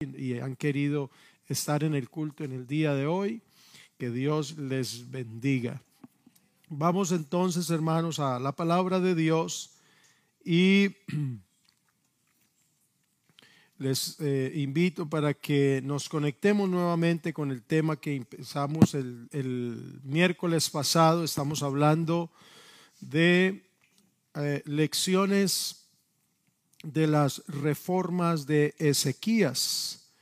y han querido estar en el culto en el día de hoy. Que Dios les bendiga. Vamos entonces, hermanos, a la palabra de Dios y les eh, invito para que nos conectemos nuevamente con el tema que empezamos el, miércoles pasado. Estamos hablando de eh, lecciones de las reformas de Ezequías.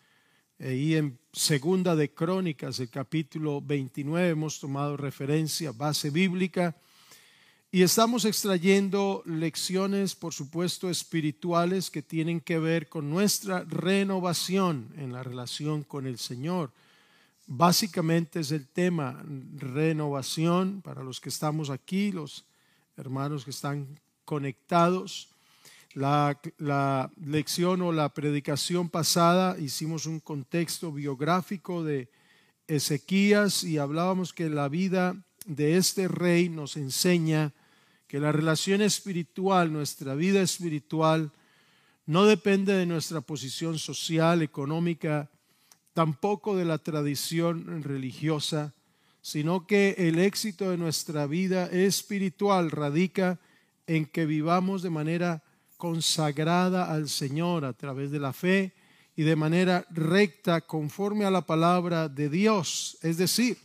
Y en Segunda de Crónicas, el capítulo 29, hemos tomado referencia, base bíblica, y estamos extrayendo lecciones, por supuesto, espirituales que tienen que ver con nuestra renovación en la relación con el Señor. Básicamente es el tema renovación para los que estamos aquí, los hermanos que están conectados. La, lección o la predicación pasada hicimos un contexto biográfico de Ezequías y hablábamos que la vida de este rey nos enseña que la relación espiritual, nuestra vida espiritual, no depende de nuestra posición social, económica, tampoco de la tradición religiosa, sino que el éxito de nuestra vida espiritual radica en que vivamos de manera consagrada al Señor a través de la fe y de manera recta conforme a la palabra de Dios, es decir,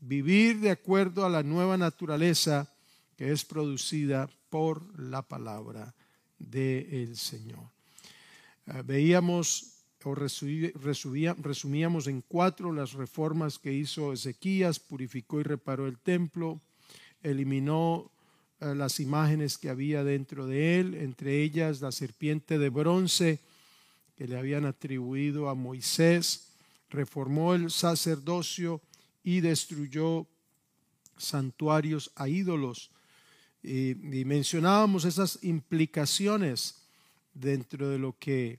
vivir de acuerdo a la nueva naturaleza que es producida por la palabra del Señor. Eh, veíamos o resumíamos en cuatro las reformas que hizo Ezequías, purificó y reparó el templo, eliminó las imágenes que había dentro de él, entre ellas la serpiente de bronce que le habían atribuido a Moisés, reformó el sacerdocio y destruyó santuarios a ídolos. Y, mencionábamos esas implicaciones dentro de lo que eh,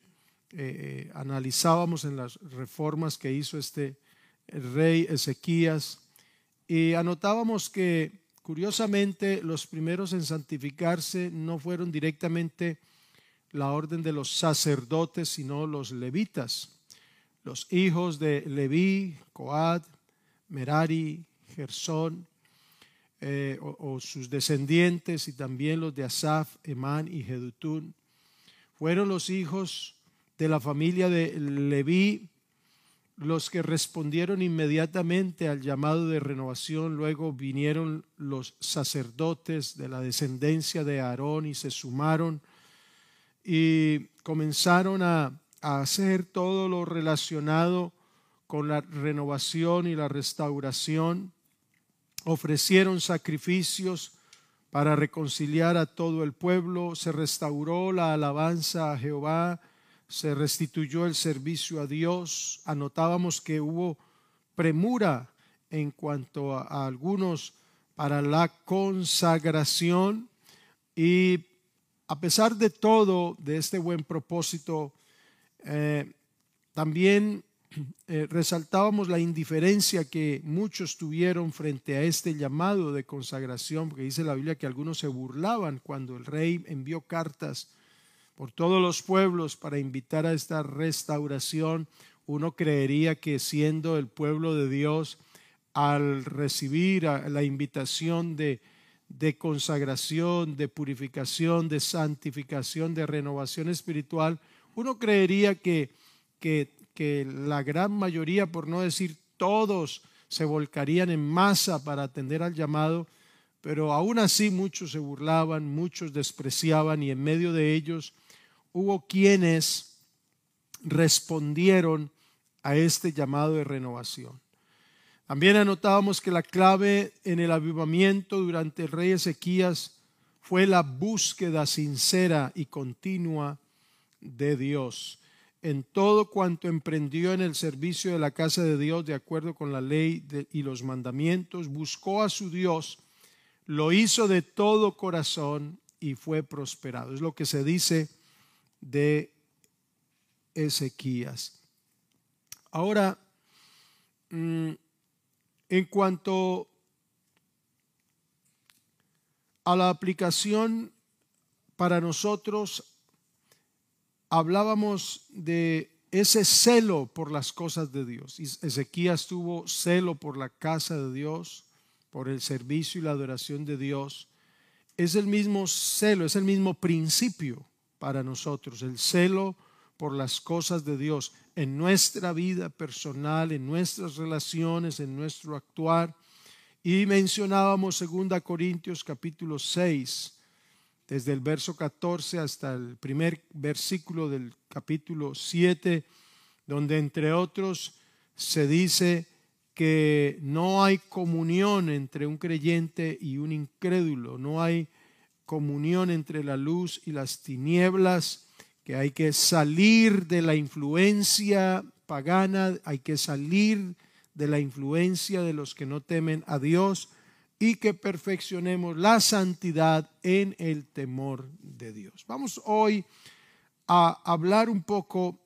eh, analizábamos en las reformas que hizo este rey Ezequías y anotábamos que Curiosamente, los primeros en santificarse no fueron directamente la orden de los sacerdotes, sino los levitas, los hijos de Leví, Coad, Merari, Gersón, eh, o, sus descendientes, y también los de Asaf, Emán y Jedutún. Fueron los hijos de la familia de Leví los que respondieron inmediatamente al llamado de renovación, luego vinieron los sacerdotes de la descendencia de Aarón y se sumaron y comenzaron a, hacer todo lo relacionado con la renovación y la restauración. Ofrecieron sacrificios para reconciliar a todo el pueblo, se restauró la alabanza a Jehová, se restituyó el servicio a Dios. Anotábamos que hubo premura en cuanto a, algunos para la consagración y a pesar de todo, de este buen propósito, eh, también eh, resaltábamos la indiferencia que muchos tuvieron frente a este llamado de consagración, porque dice la Biblia que algunos se burlaban cuando el rey envió cartas por todos los pueblos para invitar a esta restauración. Uno creería que siendo el pueblo de Dios, al recibir la invitación de, consagración, de purificación, de santificación, de renovación espiritual, uno creería que, que, que la gran mayoría, por no decir todos, se volcarían en masa para atender al llamado, pero aún así muchos se burlaban, muchos despreciaban y en medio de ellos hubo quienes respondieron a este llamado de renovación. También anotábamos que la clave en el avivamiento durante el rey Ezequías fue la búsqueda sincera y continua de Dios. En todo cuanto emprendió en el servicio de la casa de Dios de acuerdo con la ley y los mandamientos, buscó a su Dios, lo hizo de todo corazón y fue prosperado. Es lo que se dice de Ezequías. Ahora, mm, en cuanto a la aplicación para nosotros, hablábamos de ese celo por las cosas de Dios. Ezequías tuvo celo por la casa de Dios, por el servicio y la adoración de Dios. Es el mismo celo, es el mismo principio para nosotros, el celo por las cosas de Dios en nuestra vida personal, en nuestras relaciones, en nuestro actuar. Y mencionábamos 2 Corintios capítulo 6, desde el verso 14 hasta el primer versículo del capítulo 7, donde entre otros se dice que no hay comunión entre un creyente y un incrédulo, no hay comunión entre la luz y las tinieblas, que hay que salir de la influencia pagana, hay que salir de la influencia de los que no temen a Dios y que perfeccionemos la santidad en el temor de Dios. Vamos hoy a hablar un poco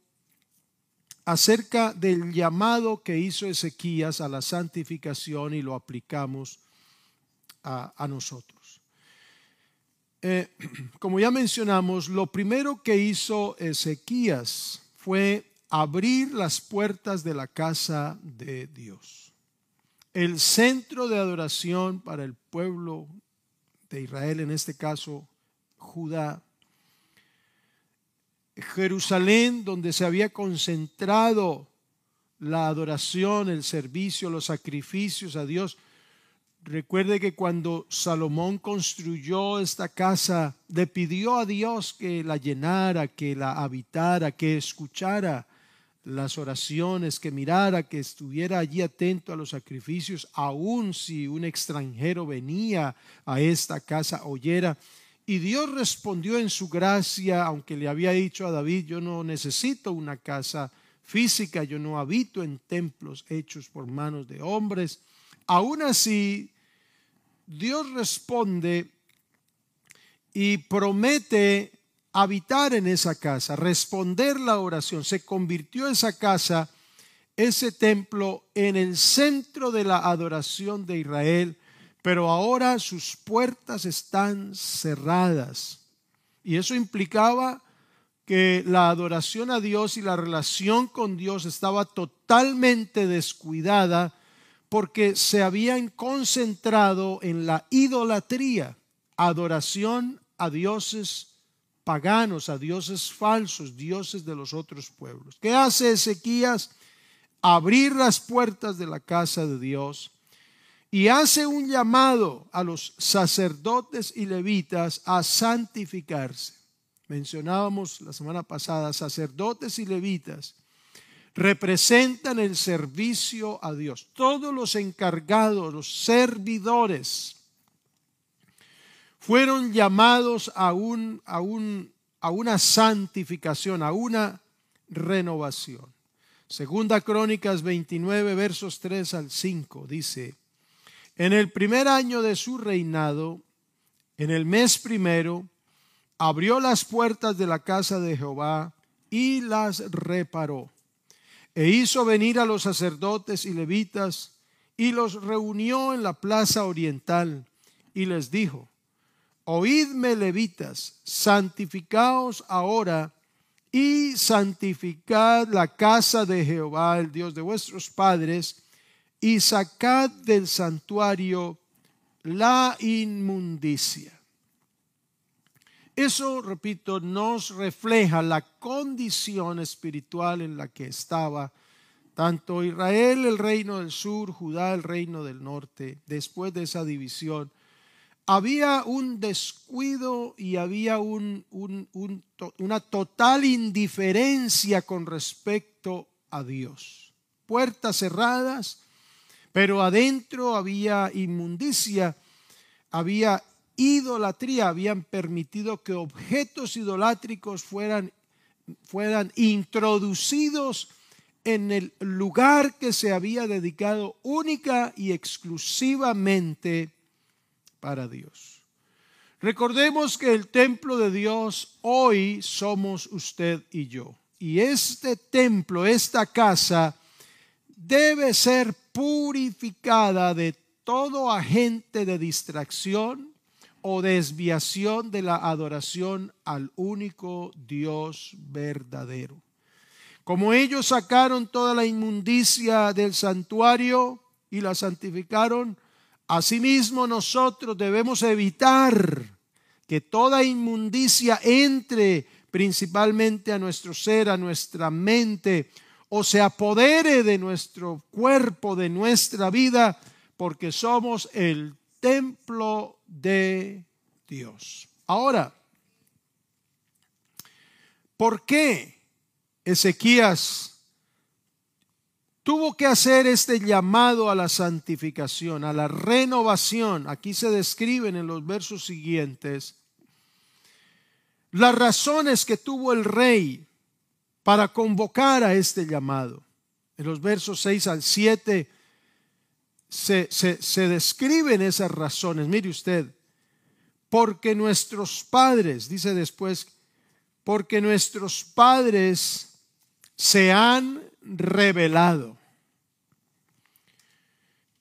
acerca del llamado que hizo Ezequías a la santificación y lo aplicamos a, nosotros. Eh, como ya mencionamos, lo primero que hizo Ezequías fue abrir las puertas de la casa de Dios el centro de adoración para el pueblo de Israel, en este caso Judá. Jerusalén, donde se había concentrado la adoración, el servicio, los sacrificios a Dios. Recuerde que cuando Salomón construyó esta casa, le pidió a Dios que la llenara, que la habitara, que escuchara las oraciones, que mirara, que estuviera allí atento a los sacrificios, aun si un extranjero venía a esta casa, oyera. Y Dios respondió en su gracia, aunque le había dicho a David, yo no necesito una casa física, yo no habito en templos hechos por manos de hombres. Aún así, Dios responde y promete habitar en esa casa, responder la oración. Se convirtió esa casa, ese templo, en el centro de la adoración de Israel, pero ahora sus puertas están cerradas. Y eso implicaba que la adoración a Dios y la relación con Dios estaba totalmente descuidada porque se habían concentrado en la idolatría, adoración a dioses paganos, a dioses falsos, dioses de los otros pueblos. ¿Qué hace Ezequías? Abrir las puertas de la casa de Dios y hace un llamado a los sacerdotes y levitas a santificarse. Mencionábamos la semana pasada, sacerdotes y levitas representan el servicio a Dios. Todos los encargados, los servidores, fueron llamados a, un, a, un, a una santificación, a una renovación. Segunda Crónicas 29, versos 3 al 5, dice, en el primer año de su reinado, en el mes primero, abrió las puertas de la casa de Jehová y las reparó. E hizo venir a los sacerdotes y levitas y los reunió en la plaza oriental y les dijo, Oídme levitas, santificaos ahora y santificad la casa de Jehová, el Dios de vuestros padres, y sacad del santuario la inmundicia. Eso, repito, nos refleja la condición espiritual en la que estaba tanto Israel, el reino del sur, Judá, el reino del norte, después de esa división había un descuido y había una total indiferencia con respecto a Dios. Puertas cerradas, pero adentro había inmundicia, había idolatría, habían permitido que objetos idolátricos fueran, fueran introducidos en el lugar que se había dedicado única y exclusivamente para Dios. Recordemos que el templo de Dios hoy somos usted y yo. Y este templo, esta casa, debe ser purificada de todo agente de distracción o desviación de la adoración al único Dios verdadero. Como ellos sacaron toda la inmundicia del santuario y la santificaron, asimismo nosotros debemos evitar que toda inmundicia entre principalmente a nuestro ser, a nuestra mente, o se apodere de nuestro cuerpo, de nuestra vida, porque somos el templo de Dios. Ahora, ¿por qué Ezequías tuvo que hacer este llamado a la santificación, a la renovación? Aquí se describen en los versos siguientes las razones que tuvo el rey para convocar a este llamado. En los versos 6 al 7 se, se, describen esas razones. Mire usted, porque nuestros padres, dice después, porque nuestros padres se han revelado.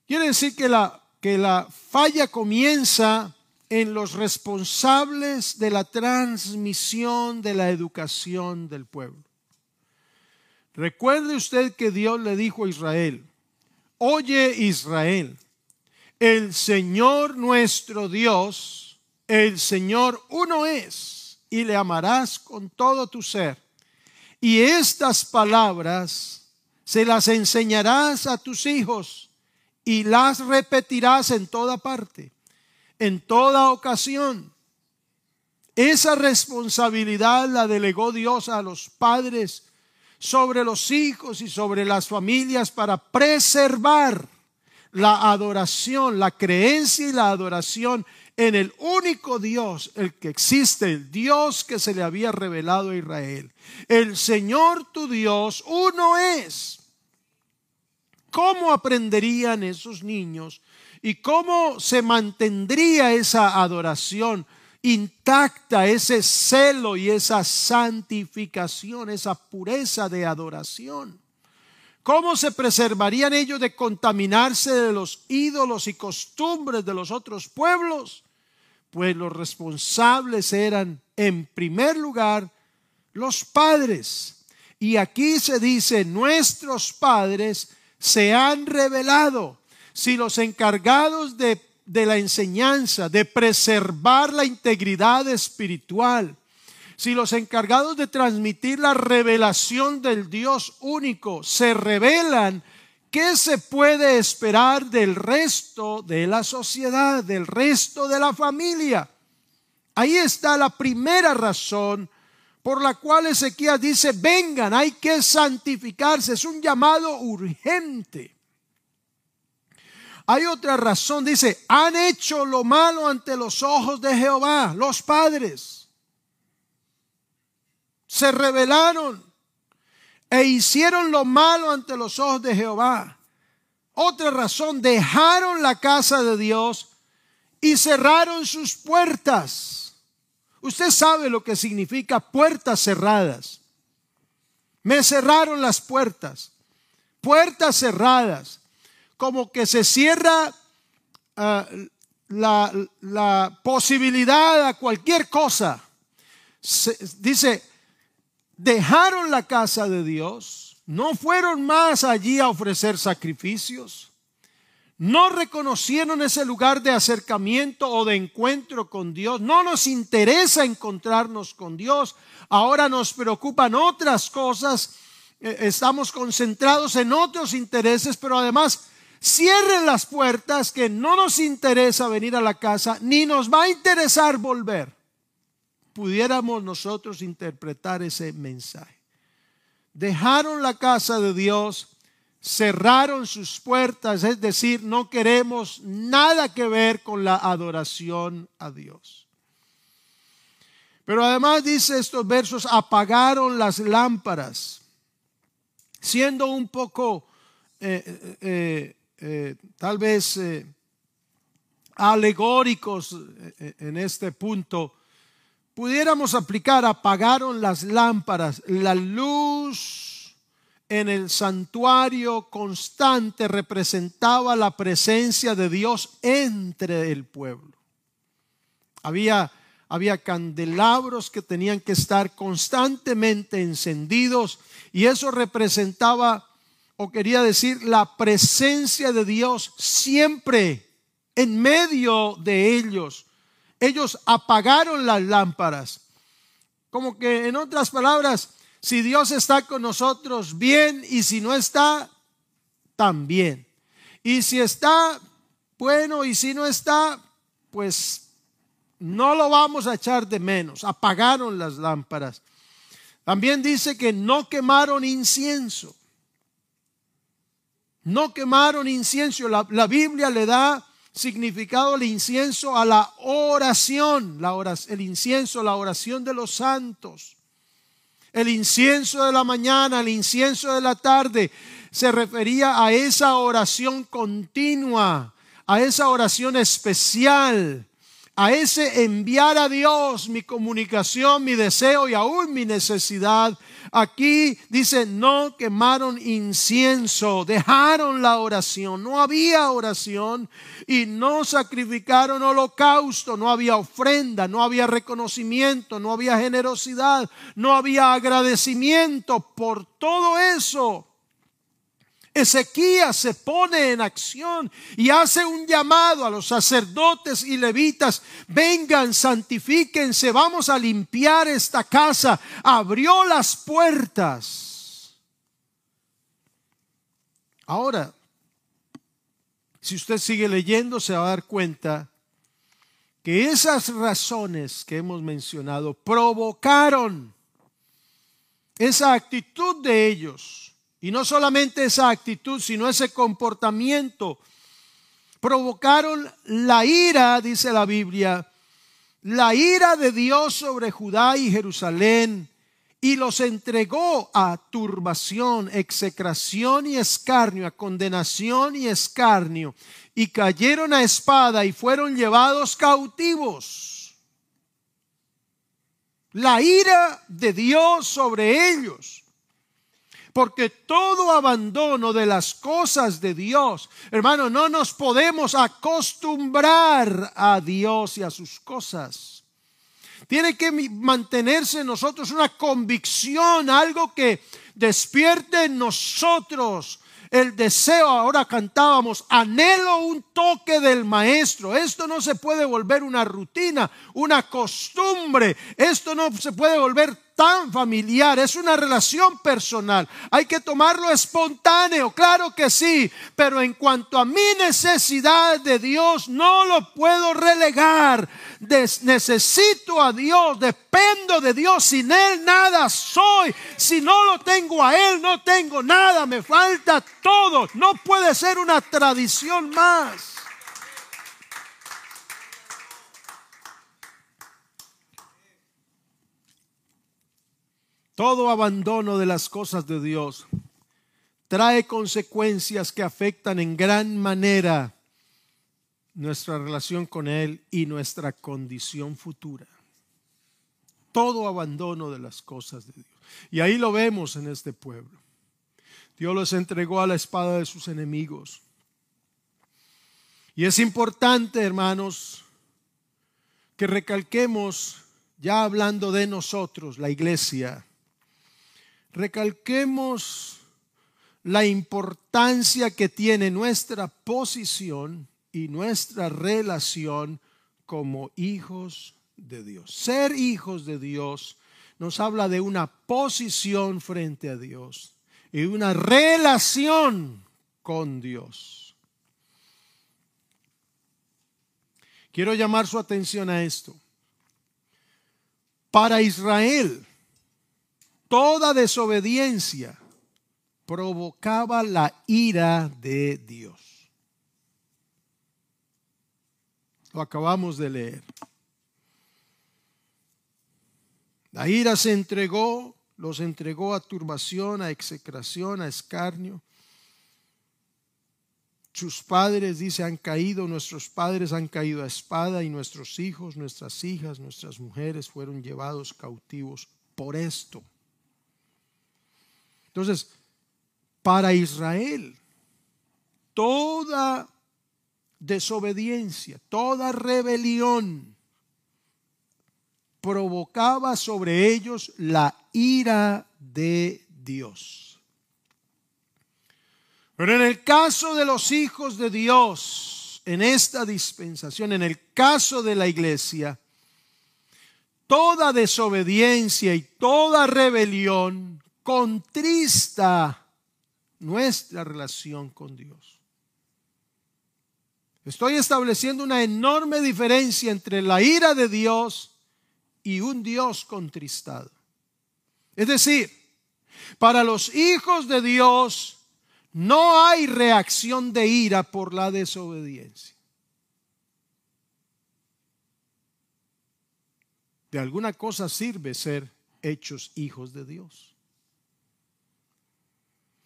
Quiere decir que la, que la falla comienza en los responsables de la transmisión de la educación del pueblo. Recuerde usted que Dios le dijo a Israel, oye Israel, el Señor nuestro Dios, el Señor uno es, y le amarás con todo tu ser. Y estas palabras se las enseñarás a tus hijos y las repetirás en toda parte en toda ocasión. Esa responsabilidad la delegó Dios a los padres sobre los hijos y sobre las familias para preservar la adoración, la creencia y la adoración en el único Dios, el que existe, el Dios que se le había revelado a Israel. El Señor tu Dios uno es. ¿Cómo aprenderían esos niños ¿Y cómo se mantendría esa adoración intacta, ese celo y esa santificación, esa pureza de adoración? ¿Cómo se preservarían ellos de contaminarse de los ídolos y costumbres de los otros pueblos? Pues los responsables eran, en primer lugar, los padres. Y aquí se dice, nuestros padres se han revelado si los encargados de, la enseñanza, de preservar la integridad espiritual, si los encargados de transmitir la revelación del Dios único se revelan, ¿qué se puede esperar del resto de la sociedad, del resto de la familia? Ahí está la primera razón por la cual Ezequiel dice, vengan, hay que santificarse, es un llamado urgente. Hay otra razón, dice, han hecho lo malo ante los ojos de Jehová, los padres. Se rebelaron e hicieron lo malo ante los ojos de Jehová. Otra razón, dejaron la casa de Dios y cerraron sus puertas. Usted sabe lo que significa puertas cerradas. Me cerraron las puertas. Puertas cerradas como que se cierra ah, la, posibilidad a cualquier cosa. dice, dejaron la casa de Dios, no fueron más allí a ofrecer sacrificios, no reconocieron ese lugar de acercamiento o de encuentro con Dios, no nos interesa encontrarnos con Dios, ahora nos preocupan otras cosas, eh, estamos concentrados en otros intereses, pero además Cierren las puertas que no nos interesa venir a la casa, ni nos va a interesar volver. Pudiéramos nosotros interpretar ese mensaje. Dejaron la casa de Dios, cerraron sus puertas, es decir, no queremos nada que ver con la adoración a Dios. Pero además dice estos versos, apagaron las lámparas, siendo un poco eh, eh, eh, tal vez eh, alegóricos eh, en este punto, pudiéramos aplicar, apagaron las lámparas, la luz en el santuario constante representaba la presencia de Dios entre el pueblo. Había había candelabros que tenían que estar constantemente encendidos y eso representaba o quería decir la presencia de Dios siempre en medio de ellos. Ellos apagaron las lámparas. Como que en otras palabras, si Dios está con nosotros, bien, y si no está, también. Y si está, bueno, y si no está, pues no lo vamos a echar de menos. Apagaron las lámparas. También dice que no quemaron incienso. No quemaron incienso. La, Biblia le da significado al incienso a la oración, la el incienso, la oración de los santos. El incienso de la mañana, el incienso de la tarde, se refería a esa oración continua, a esa oración especial a ese enviar a Dios mi comunicación, mi deseo y aún mi necesidad. Aquí dice, no quemaron incienso, dejaron la oración, no había oración y no sacrificaron holocausto, no había ofrenda, no había reconocimiento, no había generosidad, no había agradecimiento por todo eso. Ezequías se pone en acción y hace un llamado a los sacerdotes y levitas, vengan, santifíquense, vamos a limpiar esta casa. Abrió las puertas. Ahora, si usted sigue leyendo, se va a dar cuenta que esas razones que hemos mencionado provocaron esa actitud de ellos y no solamente esa actitud, sino ese comportamiento. Provocaron la ira, dice la Biblia, la ira de Dios sobre Judá y Jerusalén y los entregó a turbación, execración y escarnio, a condenación y escarnio, y cayeron a espada y fueron llevados cautivos. La ira de Dios sobre ellos. Porque todo abandono de las cosas de Dios, hermano, no nos podemos acostumbrar a Dios y a sus cosas. Tiene que mantenerse en nosotros una convicción, algo que despierte en nosotros el deseo, ahora cantábamos, anhelo un toque del maestro. Esto no se puede volver una rutina, una costumbre. Esto no se puede volver tan familiar, es una relación personal. Hay que tomarlo espontáneo, claro que sí, pero en cuanto a mi necesidad de Dios, no lo puedo relegar. necesito a Dios, dependo de Dios, sin Él nada soy. Si no lo tengo a Él, no tengo nada, me falta todo. No puede ser una tradición más. Todo abandono de las cosas de Dios trae consecuencias que afectan en gran manera nuestra relación con Él y nuestra condición futura. Todo abandono de las cosas de Dios. Y ahí lo vemos en este pueblo. Dios los entregó a la espada de sus enemigos. Y es importante, hermanos, que recalquemos, ya hablando de nosotros, la iglesia, recalquemos la importancia que tiene nuestra posición y nuestra relación como hijos de Dios. Ser hijos de Dios nos habla de una posición frente a Dios y una relación con Dios. Quiero llamar su atención a esto. Para Israel, toda desobediencia provocaba la ira de Dios. Lo acabamos de leer. La ira se entregó, los entregó a turbación, a execración, a escarnio. Sus padres, dice, han caído, nuestros padres han caído a espada y nuestros hijos, nuestras hijas, nuestras mujeres fueron llevados cautivos por esto. Entonces, para Israel, toda desobediencia, toda rebelión provocaba sobre ellos la ira de Dios. Pero en el caso de los hijos de Dios, en esta dispensación, en el caso de la iglesia, toda desobediencia y toda rebelión contrista nuestra relación con Dios. Estoy estableciendo una enorme diferencia entre la ira de Dios y un Dios contristado. Es decir, para los hijos de Dios no hay reacción de ira por la desobediencia. De alguna cosa sirve ser hechos hijos de Dios.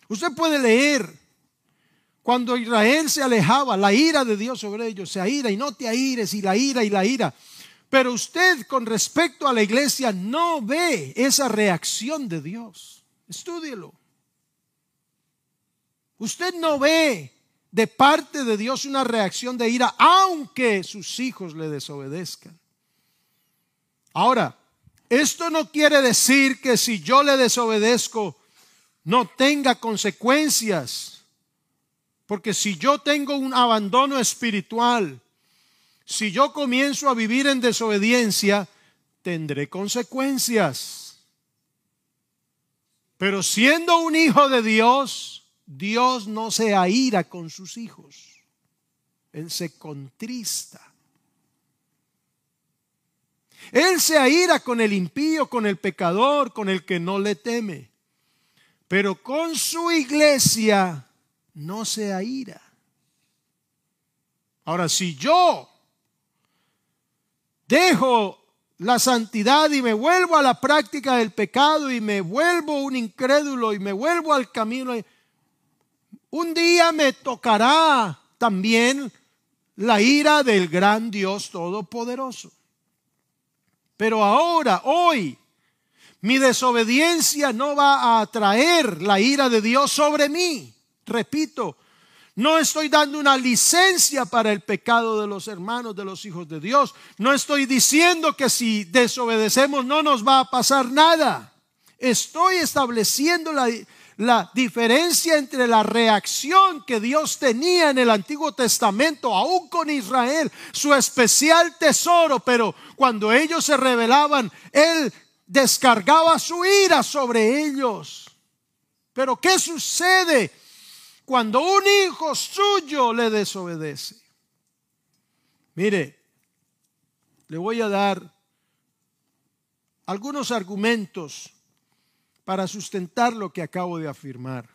Usted puede leer cuando Israel se alejaba, la ira de Dios sobre ellos, se aira y no te aires y la ira y la ira. Pero usted con respecto a la iglesia no ve esa reacción de Dios. Estúdielo. Usted no ve de parte de Dios una reacción de ira, aunque sus hijos le desobedezcan. Ahora, esto no quiere decir que si yo le desobedezco no tenga consecuencias. Porque si yo tengo un abandono espiritual, si yo comienzo a vivir en desobediencia, tendré consecuencias. Pero siendo un hijo de Dios, Dios no se aira con sus hijos. Él se contrista. Él se aira con el impío, con el pecador, con el que no le teme. Pero con su iglesia no se aira. Ahora, si yo dejo la santidad y me vuelvo a la práctica del pecado y me vuelvo un incrédulo y me vuelvo al camino, un día me tocará también la ira del gran Dios Todopoderoso. Pero ahora, hoy, mi desobediencia no va a atraer la ira de Dios sobre mí. Repito, no estoy dando una licencia para el pecado de los hermanos, de los hijos de Dios. No estoy diciendo que si desobedecemos no nos va a pasar nada. Estoy estableciendo la, la diferencia entre la reacción que Dios tenía en el Antiguo Testamento, aún con Israel, su especial tesoro, pero cuando ellos se rebelaban, Él descargaba su ira sobre ellos. Pero ¿qué sucede? cuando un hijo suyo le desobedece. Mire, le voy a dar algunos argumentos para sustentar lo que acabo de afirmar.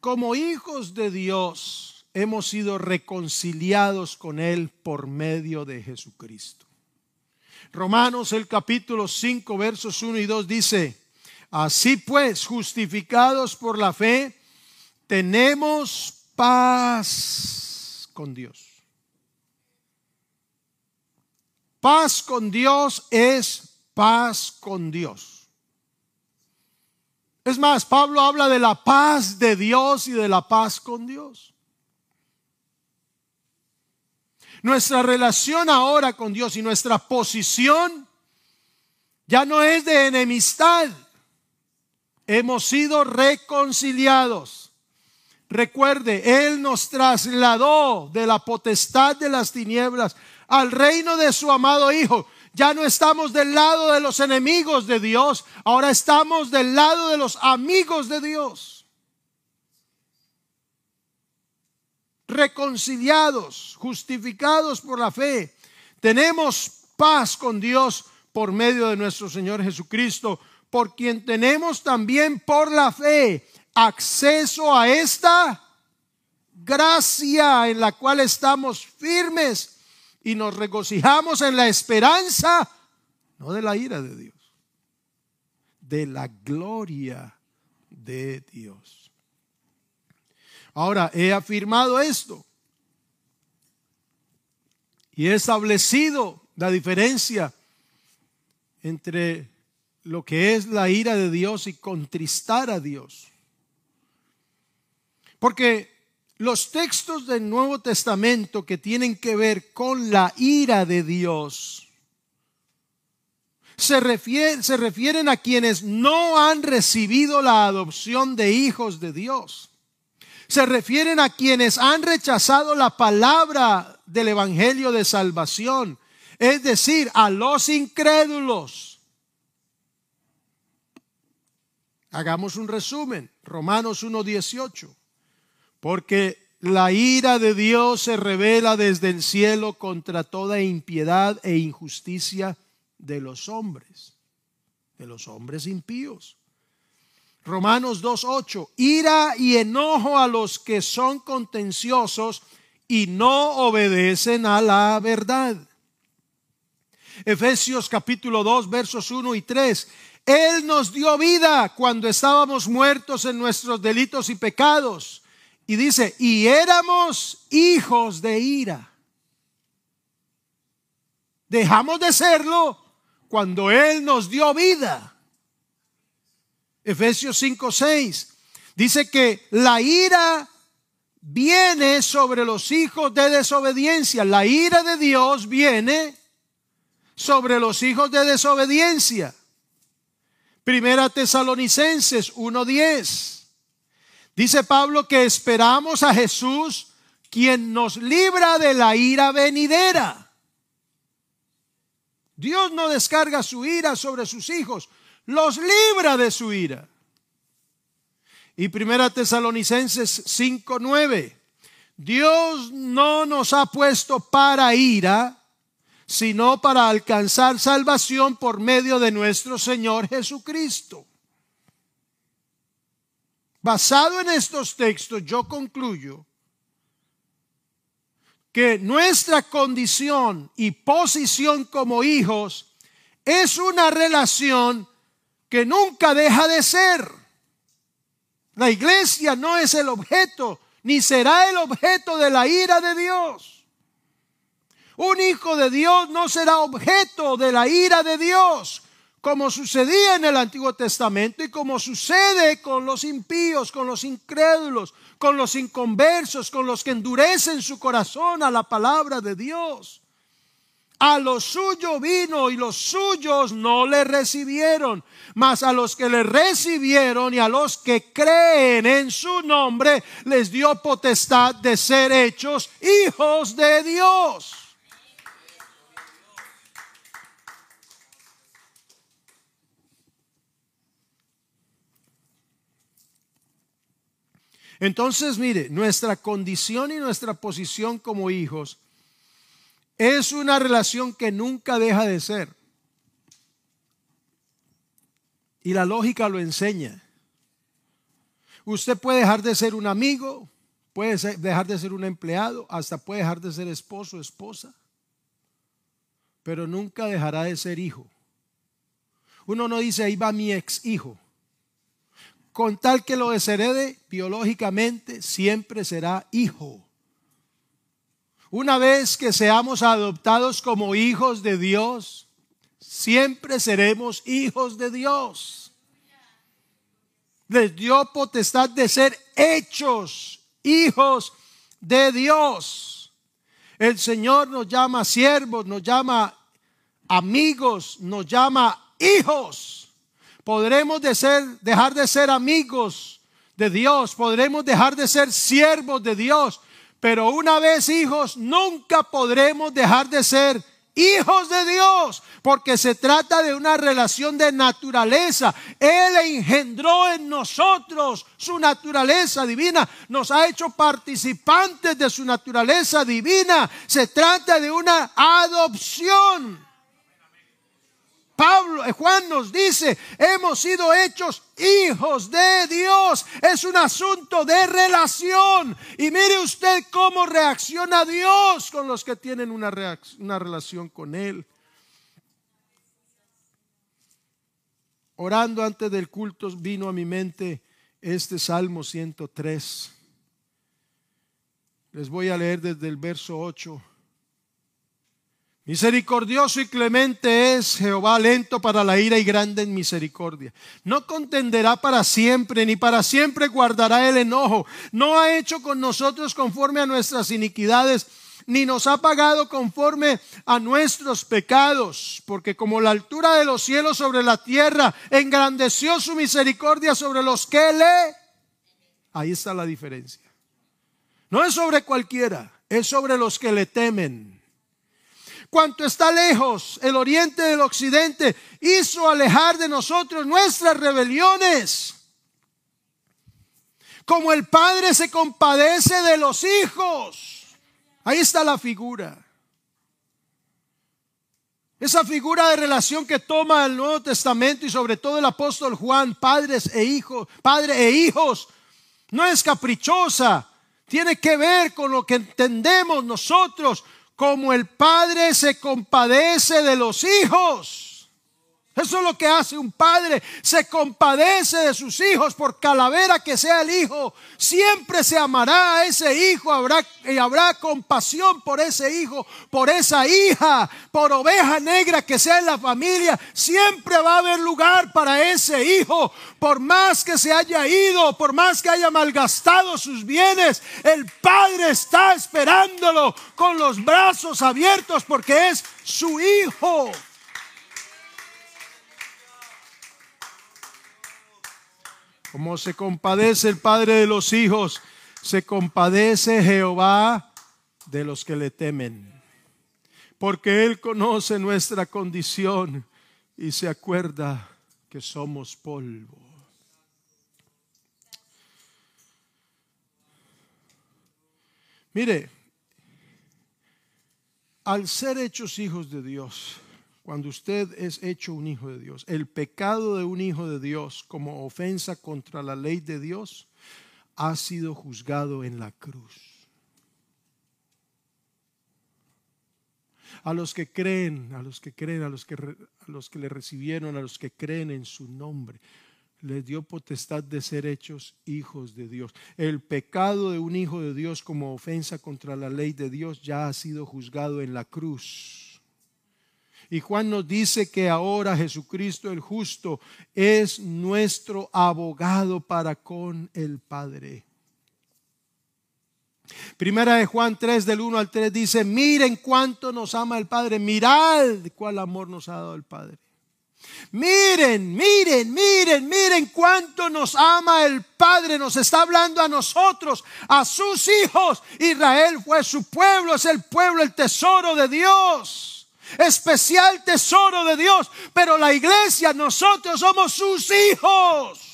Como hijos de Dios hemos sido reconciliados con Él por medio de Jesucristo. Romanos el capítulo 5 versos 1 y 2 dice, así pues, justificados por la fe, tenemos paz con Dios. Paz con Dios es paz con Dios. Es más, Pablo habla de la paz de Dios y de la paz con Dios. Nuestra relación ahora con Dios y nuestra posición ya no es de enemistad. Hemos sido reconciliados. Recuerde, Él nos trasladó de la potestad de las tinieblas al reino de su amado Hijo. Ya no estamos del lado de los enemigos de Dios, ahora estamos del lado de los amigos de Dios. Reconciliados, justificados por la fe. Tenemos paz con Dios por medio de nuestro Señor Jesucristo, por quien tenemos también por la fe acceso a esta gracia en la cual estamos firmes y nos regocijamos en la esperanza, no de la ira de Dios, de la gloria de Dios. Ahora, he afirmado esto y he establecido la diferencia entre lo que es la ira de Dios y contristar a Dios. Porque los textos del Nuevo Testamento que tienen que ver con la ira de Dios se, se refieren a quienes no han recibido la adopción de hijos de Dios. Se refieren a quienes han rechazado la palabra del Evangelio de salvación, es decir, a los incrédulos. Hagamos un resumen, Romanos 1.18, porque la ira de Dios se revela desde el cielo contra toda impiedad e injusticia de los hombres, de los hombres impíos. Romanos 2.8, ira y enojo a los que son contenciosos y no obedecen a la verdad. Efesios capítulo 2 versos 1 y 3. Él nos dio vida cuando estábamos muertos en nuestros delitos y pecados. Y dice, y éramos hijos de ira. Dejamos de serlo cuando Él nos dio vida. Efesios 5, 6 dice que la ira viene sobre los hijos de desobediencia. La ira de Dios viene sobre los hijos de desobediencia. Primera Tesalonicenses 1:10. Dice Pablo que esperamos a Jesús quien nos libra de la ira venidera. Dios no descarga su ira sobre sus hijos, los libra de su ira. Y Primera Tesalonicenses 5:9. Dios no nos ha puesto para ira, sino para alcanzar salvación por medio de nuestro Señor Jesucristo. Basado en estos textos, yo concluyo que nuestra condición y posición como hijos es una relación que nunca deja de ser. La iglesia no es el objeto, ni será el objeto de la ira de Dios. Un hijo de Dios no será objeto de la ira de Dios, como sucedía en el Antiguo Testamento y como sucede con los impíos, con los incrédulos, con los inconversos, con los que endurecen su corazón a la palabra de Dios. A los suyos vino y los suyos no le recibieron, mas a los que le recibieron y a los que creen en su nombre les dio potestad de ser hechos hijos de Dios. Entonces, mire, nuestra condición y nuestra posición como hijos es una relación que nunca deja de ser. Y la lógica lo enseña. Usted puede dejar de ser un amigo, puede dejar de ser un empleado, hasta puede dejar de ser esposo o esposa, pero nunca dejará de ser hijo. Uno no dice, ahí va mi ex hijo con tal que lo desherede biológicamente, siempre será hijo. Una vez que seamos adoptados como hijos de Dios, siempre seremos hijos de Dios. Les dio potestad de ser hechos hijos de Dios. El Señor nos llama siervos, nos llama amigos, nos llama hijos podremos dejar de ser amigos de Dios, podremos dejar de ser siervos de Dios, pero una vez hijos, nunca podremos dejar de ser hijos de Dios, porque se trata de una relación de naturaleza. Él engendró en nosotros su naturaleza divina, nos ha hecho participantes de su naturaleza divina. Se trata de una adopción. Pablo, eh, Juan nos dice, hemos sido hechos hijos de Dios. Es un asunto de relación. Y mire usted cómo reacciona Dios con los que tienen una, una relación con Él. Orando antes del culto vino a mi mente este Salmo 103. Les voy a leer desde el verso 8. Misericordioso y clemente es Jehová, lento para la ira y grande en misericordia. No contenderá para siempre, ni para siempre guardará el enojo. No ha hecho con nosotros conforme a nuestras iniquidades, ni nos ha pagado conforme a nuestros pecados, porque como la altura de los cielos sobre la tierra, engrandeció su misericordia sobre los que le... Ahí está la diferencia. No es sobre cualquiera, es sobre los que le temen. Cuanto está lejos el oriente del occidente, hizo alejar de nosotros nuestras rebeliones. Como el Padre se compadece de los hijos. Ahí está la figura. Esa figura de relación que toma el Nuevo Testamento y sobre todo el apóstol Juan, padres e hijos, padre e hijos, no es caprichosa, tiene que ver con lo que entendemos nosotros como el Padre se compadece de los hijos. Eso es lo que hace un padre. Se compadece de sus hijos por calavera que sea el hijo. Siempre se amará a ese hijo habrá, y habrá compasión por ese hijo, por esa hija, por oveja negra que sea en la familia. Siempre va a haber lugar para ese hijo. Por más que se haya ido, por más que haya malgastado sus bienes, el padre está esperándolo con los brazos abiertos porque es su hijo. Como se compadece el Padre de los hijos, se compadece Jehová de los que le temen. Porque Él conoce nuestra condición y se acuerda que somos polvo. Mire, al ser hechos hijos de Dios, cuando usted es hecho un hijo de Dios, el pecado de un hijo de Dios como ofensa contra la ley de Dios ha sido juzgado en la cruz. A los que creen, a los que creen, a los que, a los que le recibieron, a los que creen en su nombre, les dio potestad de ser hechos hijos de Dios. El pecado de un hijo de Dios como ofensa contra la ley de Dios ya ha sido juzgado en la cruz. Y Juan nos dice que ahora Jesucristo el justo es nuestro abogado para con el Padre. Primera de Juan 3 del 1 al 3 dice, miren cuánto nos ama el Padre, mirad cuál amor nos ha dado el Padre. Miren, miren, miren, miren cuánto nos ama el Padre. Nos está hablando a nosotros, a sus hijos. Israel fue su pueblo, es el pueblo, el tesoro de Dios especial tesoro de Dios. Pero la iglesia, nosotros somos sus hijos.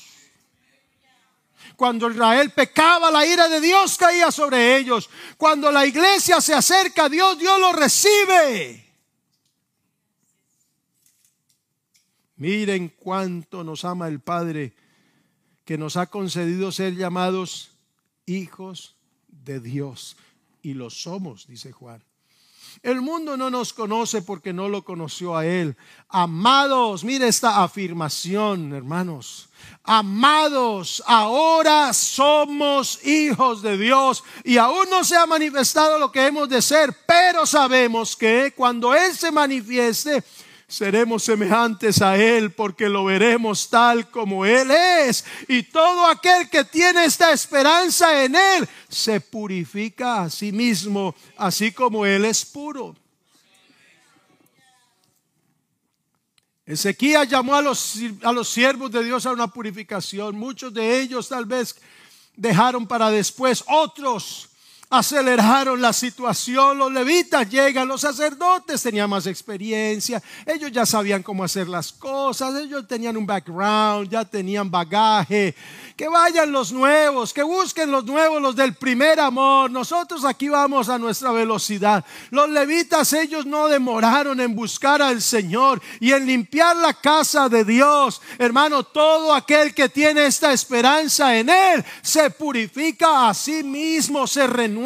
Cuando Israel pecaba, la ira de Dios caía sobre ellos. Cuando la iglesia se acerca a Dios, Dios lo recibe. Miren cuánto nos ama el Padre que nos ha concedido ser llamados hijos de Dios. Y lo somos, dice Juan. El mundo no nos conoce porque no lo conoció a Él. Amados, mire esta afirmación, hermanos. Amados, ahora somos hijos de Dios y aún no se ha manifestado lo que hemos de ser, pero sabemos que cuando Él se manifieste, seremos semejantes a Él porque lo veremos tal como Él es. Y todo aquel que tiene esta esperanza en Él se purifica a sí mismo, así como Él es puro. Ezequiel llamó a los, a los siervos de Dios a una purificación. Muchos de ellos tal vez dejaron para después, otros aceleraron la situación, los levitas llegan, los sacerdotes tenían más experiencia, ellos ya sabían cómo hacer las cosas, ellos tenían un background, ya tenían bagaje, que vayan los nuevos, que busquen los nuevos, los del primer amor. Nosotros aquí vamos a nuestra velocidad. Los levitas, ellos no demoraron en buscar al Señor y en limpiar la casa de Dios. Hermano, todo aquel que tiene esta esperanza en Él se purifica a sí mismo, se renueva,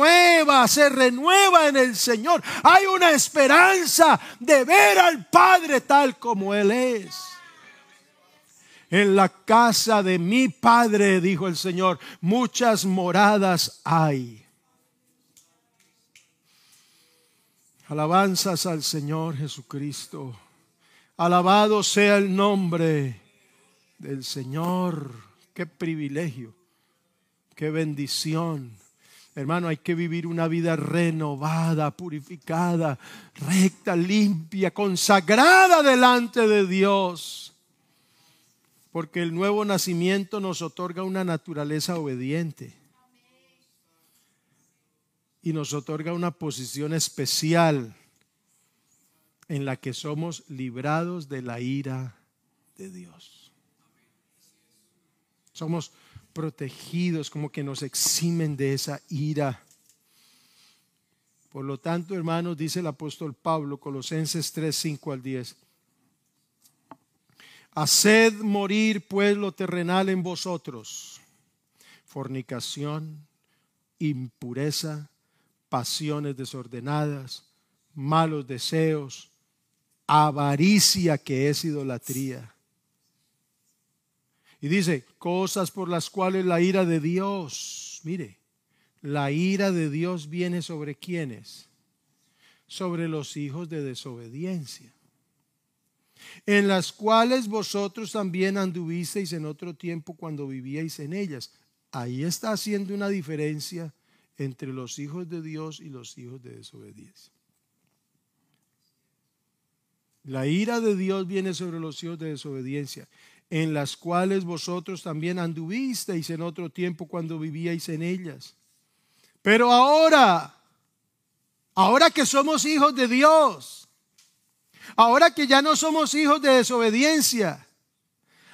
se renueva en el Señor. Hay una esperanza de ver al Padre tal como Él es. En la casa de mi Padre, dijo el Señor, muchas moradas hay. Alabanzas al Señor Jesucristo. Alabado sea el nombre del Señor. Qué privilegio, qué bendición Hermano, hay que vivir una vida renovada, purificada, recta, limpia, consagrada delante de Dios. Porque el nuevo nacimiento nos otorga una naturaleza obediente. Y nos otorga una posición especial en la que somos librados de la ira de Dios. Somos protegidos, como que nos eximen de esa ira. Por lo tanto, hermanos, dice el apóstol Pablo, Colosenses 3, 5 al 10. Haced morir pues lo terrenal en vosotros, fornicación, impureza, pasiones desordenadas, malos deseos, avaricia que es idolatría y dice, cosas por las cuales la ira de Dios, mire, la ira de Dios viene sobre quienes? Sobre los hijos de desobediencia, en las cuales vosotros también anduvisteis en otro tiempo cuando vivíais en ellas. Ahí está haciendo una diferencia entre los hijos de Dios y los hijos de desobediencia. La ira de Dios viene sobre los hijos de desobediencia en las cuales vosotros también anduvisteis en otro tiempo cuando vivíais en ellas. Pero ahora, ahora que somos hijos de Dios, ahora que ya no somos hijos de desobediencia,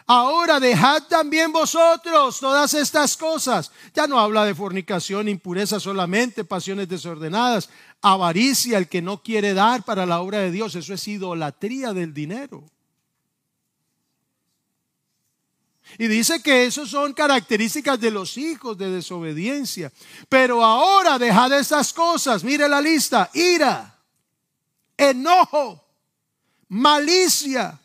ahora dejad también vosotros todas estas cosas. Ya no habla de fornicación, impureza solamente, pasiones desordenadas, avaricia, el que no quiere dar para la obra de Dios, eso es idolatría del dinero. Y dice que esos son características de los hijos de desobediencia. Pero ahora dejad esas cosas. Mire la lista. Ira, enojo, malicia,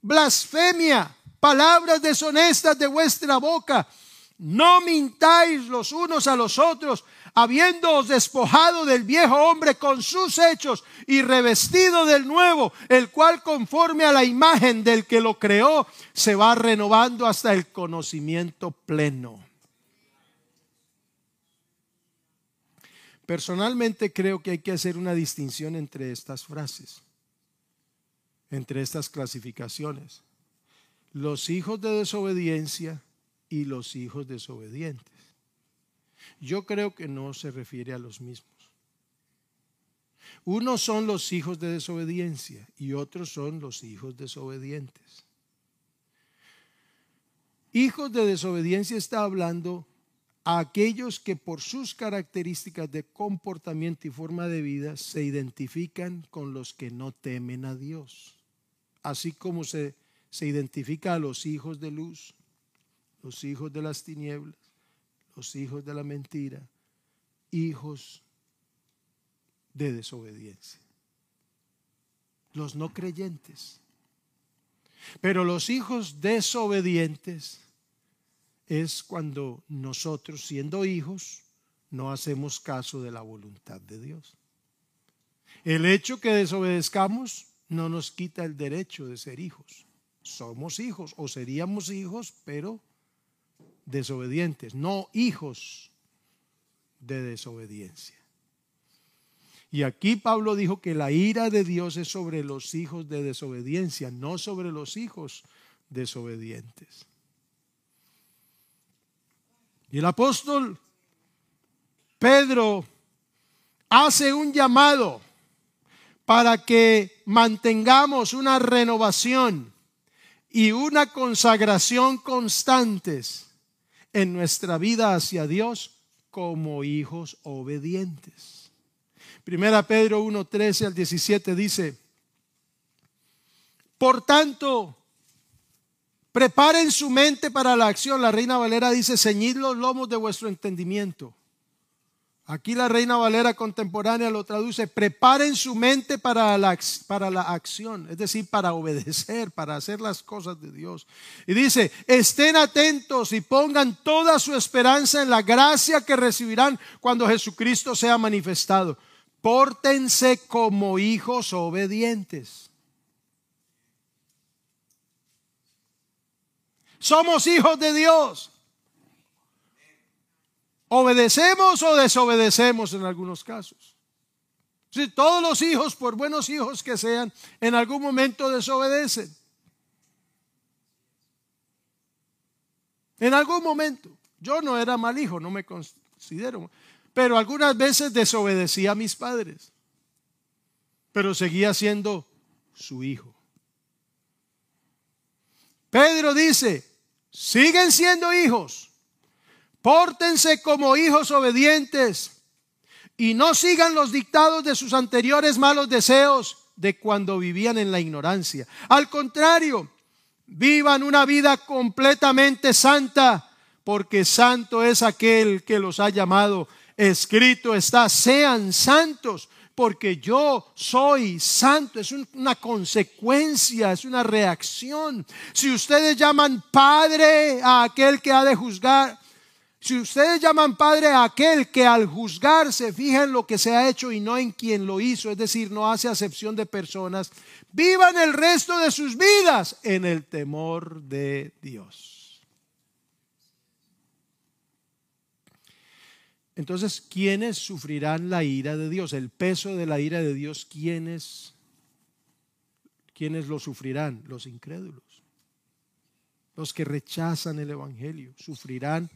blasfemia, palabras deshonestas de vuestra boca. No mintáis los unos a los otros, habiéndoos despojado del viejo hombre con sus hechos y revestido del nuevo, el cual conforme a la imagen del que lo creó, se va renovando hasta el conocimiento pleno. Personalmente creo que hay que hacer una distinción entre estas frases, entre estas clasificaciones. Los hijos de desobediencia y los hijos desobedientes. Yo creo que no se refiere a los mismos. Unos son los hijos de desobediencia y otros son los hijos desobedientes. Hijos de desobediencia está hablando a aquellos que por sus características de comportamiento y forma de vida se identifican con los que no temen a Dios. Así como se, se identifica a los hijos de luz, los hijos de las tinieblas, los hijos de la mentira, hijos de desobediencia. Los no creyentes. Pero los hijos desobedientes es cuando nosotros, siendo hijos, no hacemos caso de la voluntad de Dios. El hecho que desobedezcamos no nos quita el derecho de ser hijos. Somos hijos o seríamos hijos, pero desobedientes, no hijos de desobediencia. Y aquí Pablo dijo que la ira de Dios es sobre los hijos de desobediencia, no sobre los hijos desobedientes. Y el apóstol Pedro hace un llamado para que mantengamos una renovación y una consagración constantes en nuestra vida hacia Dios como hijos obedientes. Primera Pedro 1, 13 al 17 dice, por tanto, preparen su mente para la acción. La Reina Valera dice, ceñid los lomos de vuestro entendimiento. Aquí la Reina Valera contemporánea lo traduce, preparen su mente para la, para la acción, es decir, para obedecer, para hacer las cosas de Dios. Y dice, estén atentos y pongan toda su esperanza en la gracia que recibirán cuando Jesucristo sea manifestado. Pórtense como hijos obedientes. Somos hijos de Dios. Obedecemos o desobedecemos en algunos casos. Si todos los hijos, por buenos hijos que sean, en algún momento desobedecen. En algún momento. Yo no era mal hijo, no me considero. Pero algunas veces desobedecí a mis padres. Pero seguía siendo su hijo. Pedro dice, siguen siendo hijos. Pórtense como hijos obedientes y no sigan los dictados de sus anteriores malos deseos de cuando vivían en la ignorancia. Al contrario, vivan una vida completamente santa, porque santo es aquel que los ha llamado. Escrito está, sean santos, porque yo soy santo. Es una consecuencia, es una reacción. Si ustedes llaman Padre a aquel que ha de juzgar, si ustedes llaman padre a aquel que al juzgar se fija en lo que se ha hecho y no en quien lo hizo, es decir, no hace acepción de personas, vivan el resto de sus vidas en el temor de Dios. Entonces, ¿quiénes sufrirán la ira de Dios? El peso de la ira de Dios, ¿quiénes, quiénes lo sufrirán? Los incrédulos. Los que rechazan el Evangelio sufrirán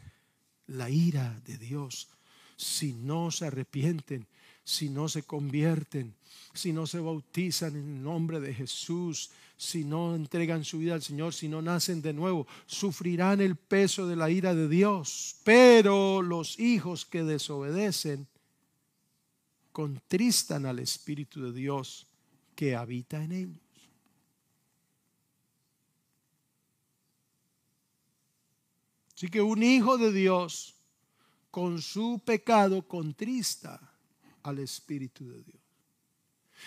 la ira de Dios si no se arrepienten, si no se convierten, si no se bautizan en el nombre de Jesús, si no entregan su vida al Señor, si no nacen de nuevo, sufrirán el peso de la ira de Dios. Pero los hijos que desobedecen contristan al Espíritu de Dios que habita en ellos. Así que un hijo de Dios con su pecado contrista al Espíritu de Dios.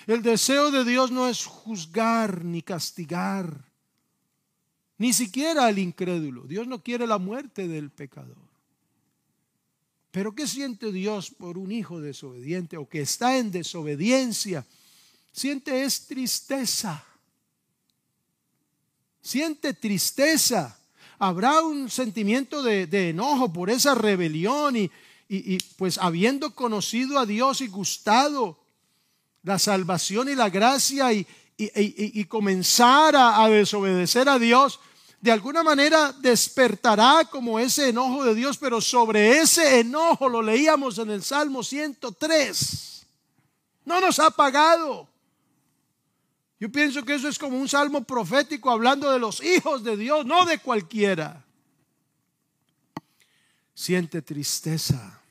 El deseo de Dios no es juzgar ni castigar, ni siquiera al incrédulo. Dios no quiere la muerte del pecador. Pero ¿qué siente Dios por un hijo desobediente o que está en desobediencia? Siente es tristeza. Siente tristeza habrá un sentimiento de, enojo por esa rebelión y, pues habiendo conocido a Dios y gustado la salvación y la gracia y, comenzar a, a desobedecer a Dios, de alguna manera despertará como ese enojo de Dios, pero sobre ese enojo lo leíamos en el Salmo 103. No nos ha pagado. Yo pienso que eso es como un salmo profético hablando de los hijos de Dios, no de cualquiera. Siente tristeza.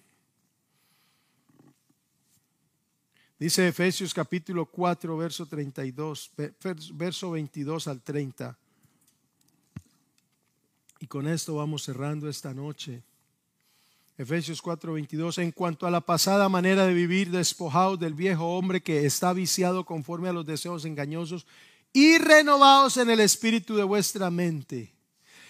Dice Efesios capítulo 4, verso 32, verso 22 al 30. Y con esto vamos cerrando esta noche. Efesios 4:22, en cuanto a la pasada manera de vivir, despojados del viejo hombre que está viciado conforme a los deseos engañosos y renovados en el espíritu de vuestra mente.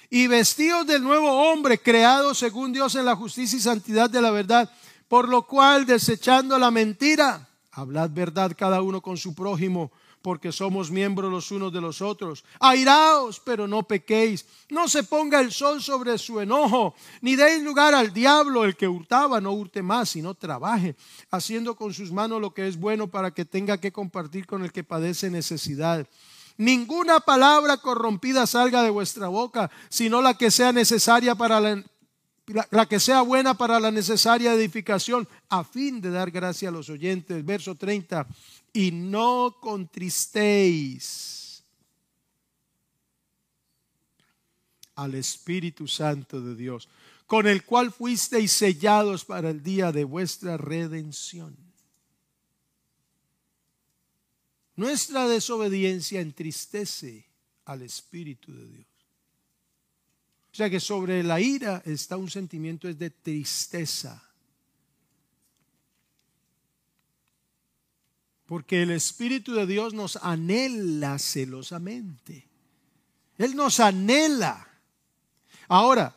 Y vestidos del nuevo hombre, creado según Dios en la justicia y santidad de la verdad, por lo cual, desechando la mentira, hablad verdad cada uno con su prójimo porque somos miembros los unos de los otros. Airaos, pero no pequéis. No se ponga el sol sobre su enojo, ni deis lugar al diablo. El que hurtaba, no hurte más, sino trabaje, haciendo con sus manos lo que es bueno para que tenga que compartir con el que padece necesidad. Ninguna palabra corrompida salga de vuestra boca, sino la que sea necesaria para la, la, que sea buena para la necesaria edificación, a fin de dar gracia a los oyentes. Verso 30 y no contristéis al Espíritu Santo de Dios, con el cual fuisteis sellados para el día de vuestra redención. Nuestra desobediencia entristece al Espíritu de Dios. O sea que sobre la ira está un sentimiento de tristeza Porque el Espíritu de Dios nos anhela celosamente. Él nos anhela. Ahora,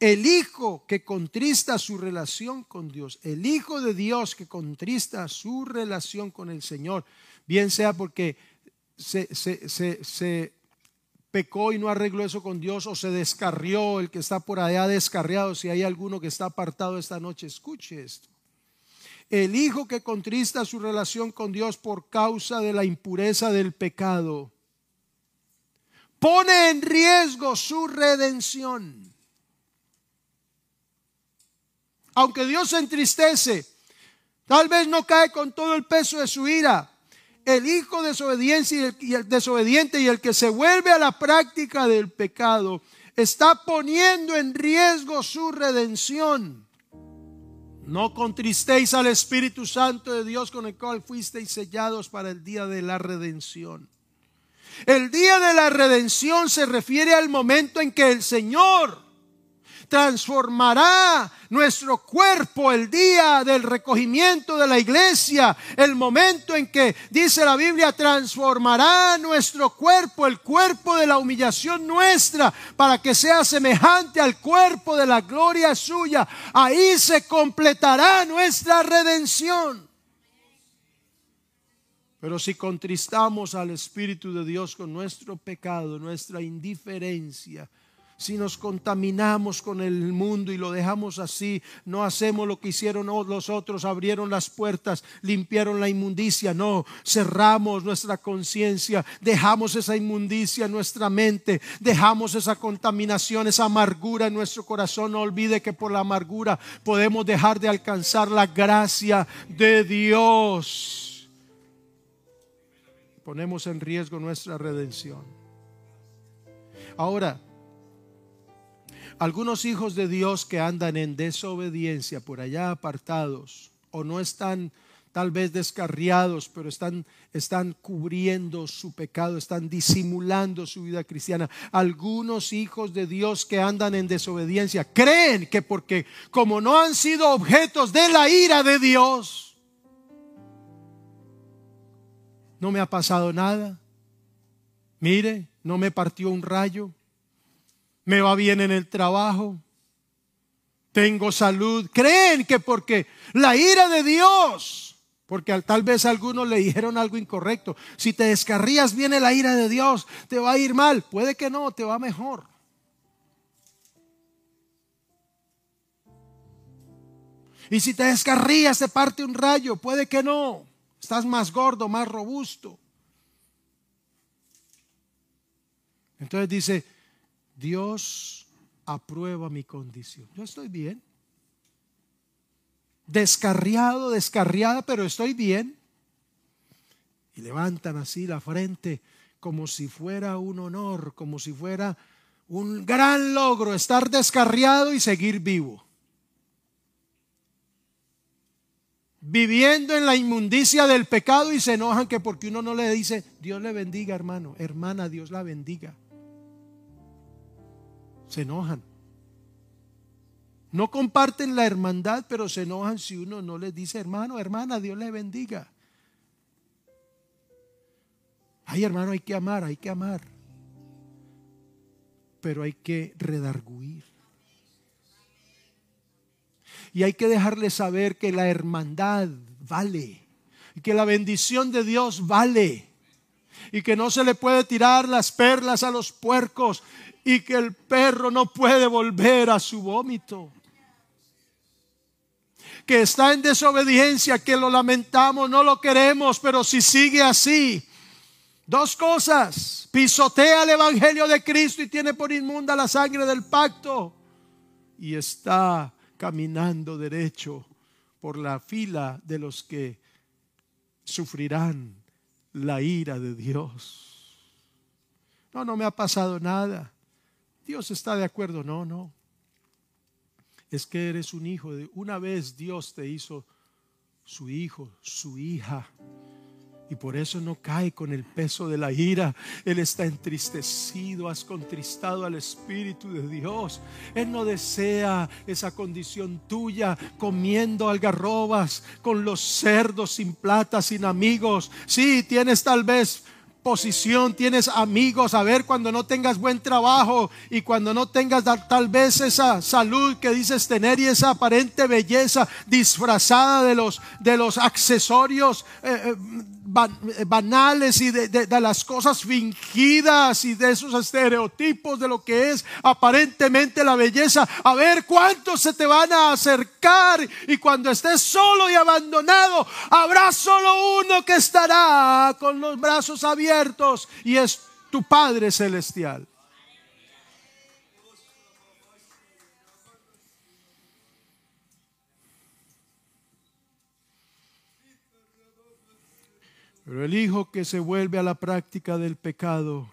el Hijo que contrista su relación con Dios, el Hijo de Dios que contrista su relación con el Señor, bien sea porque se, pecó y no arregló eso con Dios o se descarrió, el que está por allá descarriado, si hay alguno que está apartado esta noche, escuche esto. El hijo que contrista su relación con Dios por causa de la impureza del pecado, pone en riesgo su redención. Aunque Dios se entristece, tal vez no cae con todo el peso de su ira, el hijo desobediencia y el, desobediente y el que se vuelve a la práctica del pecado está poniendo en riesgo su redención. No contristéis al Espíritu Santo de Dios con el cual fuisteis sellados para el día de la redención. El día de la redención se refiere al momento en que el Señor transformará nuestro cuerpo el día del recogimiento de la iglesia, el momento en que, dice la Biblia, transformará nuestro cuerpo, el cuerpo de la humillación nuestra, para que sea semejante al cuerpo de la gloria suya. Ahí se completará nuestra redención. Pero si contristamos al Espíritu de Dios con nuestro pecado, nuestra indiferencia, si nos contaminamos con el mundo y lo dejamos así, no hacemos lo que hicieron los otros, abrieron las puertas, limpiaron la inmundicia, no, cerramos nuestra conciencia, dejamos esa inmundicia en nuestra mente, dejamos esa contaminación, esa amargura en nuestro corazón, no olvide que por la amargura podemos dejar de alcanzar la gracia de Dios. Ponemos en riesgo nuestra redención. Ahora, algunos hijos de Dios que andan en desobediencia por allá apartados o no están tal vez descarriados, pero están, están cubriendo su pecado, están disimulando su vida cristiana. Algunos hijos de Dios que andan en desobediencia creen que porque como no han sido objetos de la ira de Dios, no me ha pasado nada. Mire, no me partió un rayo, me va bien en el trabajo, tengo salud. Creen que porque la ira de Dios, porque tal vez algunos le dijeron algo incorrecto, si te descarrías viene la ira de Dios, te va a ir mal. Puede que no, te va mejor. Y si te descarrías, te parte un rayo, puede que no. Estás más gordo, más robusto. Entonces dice, Dios aprueba mi condición. Yo estoy bien. Descarriado, descarriada, pero estoy bien. Y levantan así la frente como si fuera un honor, como si fuera un gran logro estar descarriado y seguir vivo. Viviendo en la inmundicia del pecado y se enojan que porque uno no le dice, Dios le bendiga hermano, hermana, Dios la bendiga se enojan. No comparten la hermandad, pero se enojan si uno no les dice, hermano, hermana, Dios le bendiga. Ay, hermano, hay que amar, hay que amar. Pero hay que redarguir. Y hay que dejarle saber que la hermandad vale. Y que la bendición de Dios vale. Y que no se le puede tirar las perlas a los puercos y que el perro no puede volver a su vómito. Que está en desobediencia, que lo lamentamos, no lo queremos, pero si sigue así, dos cosas, pisotea el Evangelio de Cristo y tiene por inmunda la sangre del pacto. Y está caminando derecho por la fila de los que sufrirán la ira de Dios. No, no me ha pasado nada. Dios está de acuerdo. No, no. Es que eres un hijo de... Una vez Dios te hizo su hijo, su hija. Y por eso no cae con el peso de la ira. Él está entristecido, has contristado al Espíritu de Dios. Él no desea esa condición tuya comiendo algarrobas con los cerdos sin plata, sin amigos. Sí, tienes tal vez posición, tienes amigos, a ver cuando no tengas buen trabajo y cuando no tengas tal vez esa salud que dices tener y esa aparente belleza disfrazada de los, de los accesorios eh, eh, banales y de, de, las cosas fingidas y de esos estereotipos de lo que es aparentemente la belleza. A ver cuántos se te van a acercar y cuando estés solo y abandonado, habrá solo uno que estará con los brazos abiertos y es tu Padre Celestial. Pero el hijo que se vuelve a la práctica del pecado,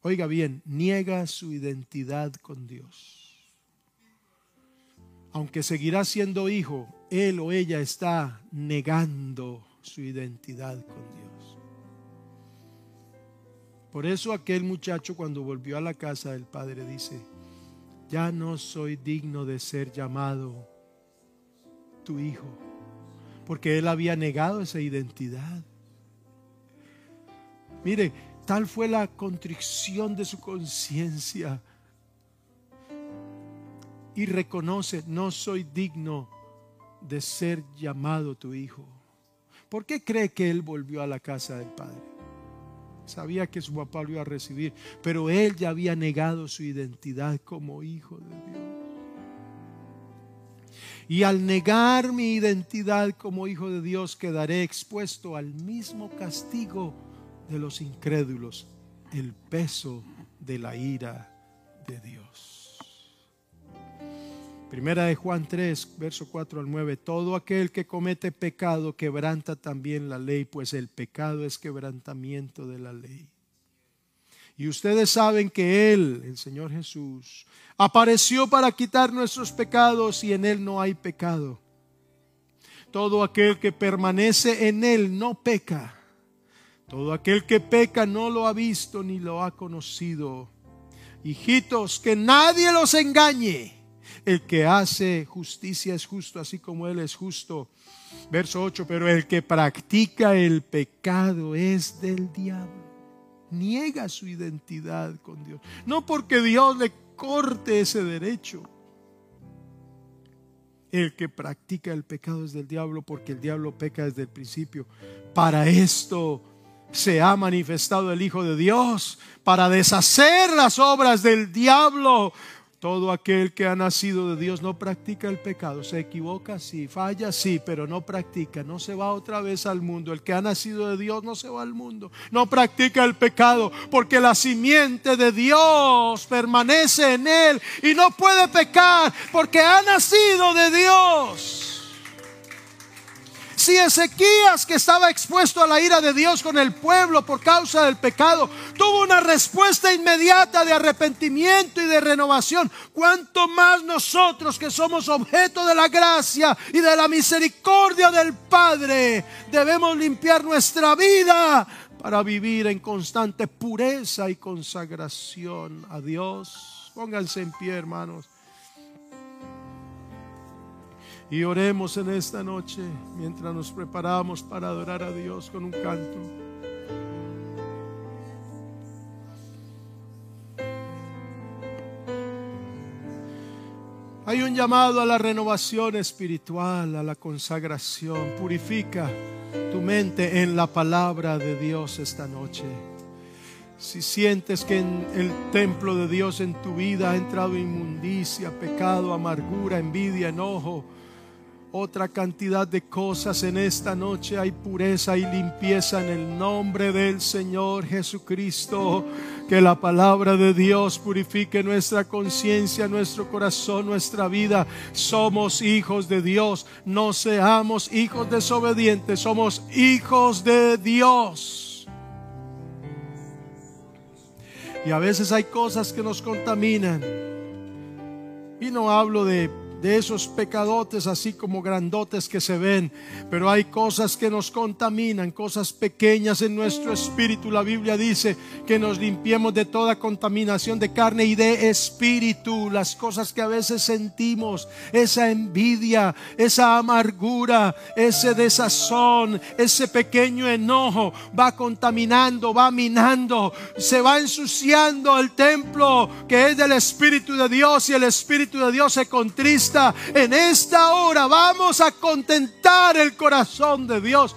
oiga bien, niega su identidad con Dios. Aunque seguirá siendo hijo, él o ella está negando su identidad con Dios. Por eso aquel muchacho cuando volvió a la casa del padre dice, ya no soy digno de ser llamado tu hijo, porque él había negado esa identidad. Mire, tal fue la contrición de su conciencia. Y reconoce, no soy digno de ser llamado tu hijo. ¿Por qué cree que él volvió a la casa del padre? Sabía que su papá lo iba a recibir, pero él ya había negado su identidad como hijo de Dios. Y al negar mi identidad como hijo de Dios, quedaré expuesto al mismo castigo de los incrédulos el peso de la ira de Dios. Primera de Juan 3, verso 4 al 9. Todo aquel que comete pecado quebranta también la ley, pues el pecado es quebrantamiento de la ley. Y ustedes saben que Él, el Señor Jesús, apareció para quitar nuestros pecados y en Él no hay pecado. Todo aquel que permanece en Él no peca. Todo aquel que peca no lo ha visto ni lo ha conocido. Hijitos, que nadie los engañe. El que hace justicia es justo, así como Él es justo. Verso 8, pero el que practica el pecado es del diablo. Niega su identidad con Dios. No porque Dios le corte ese derecho. El que practica el pecado es del diablo porque el diablo peca desde el principio. Para esto se ha manifestado el Hijo de Dios para deshacer las obras del diablo. Todo aquel que ha nacido de Dios no practica el pecado. Se equivoca, sí, falla, sí, pero no practica. No se va otra vez al mundo. El que ha nacido de Dios no se va al mundo. No practica el pecado porque la simiente de Dios permanece en él y no puede pecar porque ha nacido de Dios. Si Ezequías, que estaba expuesto a la ira de Dios con el pueblo por causa del pecado, tuvo una respuesta inmediata de arrepentimiento y de renovación, cuanto más nosotros que somos objeto de la gracia y de la misericordia del Padre, debemos limpiar nuestra vida para vivir en constante pureza y consagración a Dios. Pónganse en pie, hermanos. Y oremos en esta noche mientras nos preparamos para adorar a Dios con un canto. Hay un llamado a la renovación espiritual, a la consagración. Purifica tu mente en la palabra de Dios esta noche. Si sientes que en el templo de Dios en tu vida ha entrado inmundicia, pecado, amargura, envidia, enojo, otra cantidad de cosas en esta noche. Hay pureza y limpieza en el nombre del Señor Jesucristo. Que la palabra de Dios purifique nuestra conciencia, nuestro corazón, nuestra vida. Somos hijos de Dios. No seamos hijos desobedientes. Somos hijos de Dios. Y a veces hay cosas que nos contaminan. Y no hablo de de esos pecadotes así como grandotes que se ven, pero hay cosas que nos contaminan, cosas pequeñas en nuestro espíritu. La Biblia dice que nos limpiemos de toda contaminación de carne y de espíritu, las cosas que a veces sentimos, esa envidia, esa amargura, ese desazón, ese pequeño enojo va contaminando, va minando, se va ensuciando el templo que es del Espíritu de Dios y el Espíritu de Dios se contrista en esta hora vamos a contentar el corazón de Dios.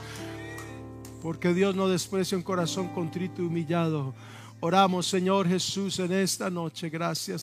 porque Dios no desprecia un corazón contrito y humillado. Oramos, Señor Jesús, en esta noche. Gracias.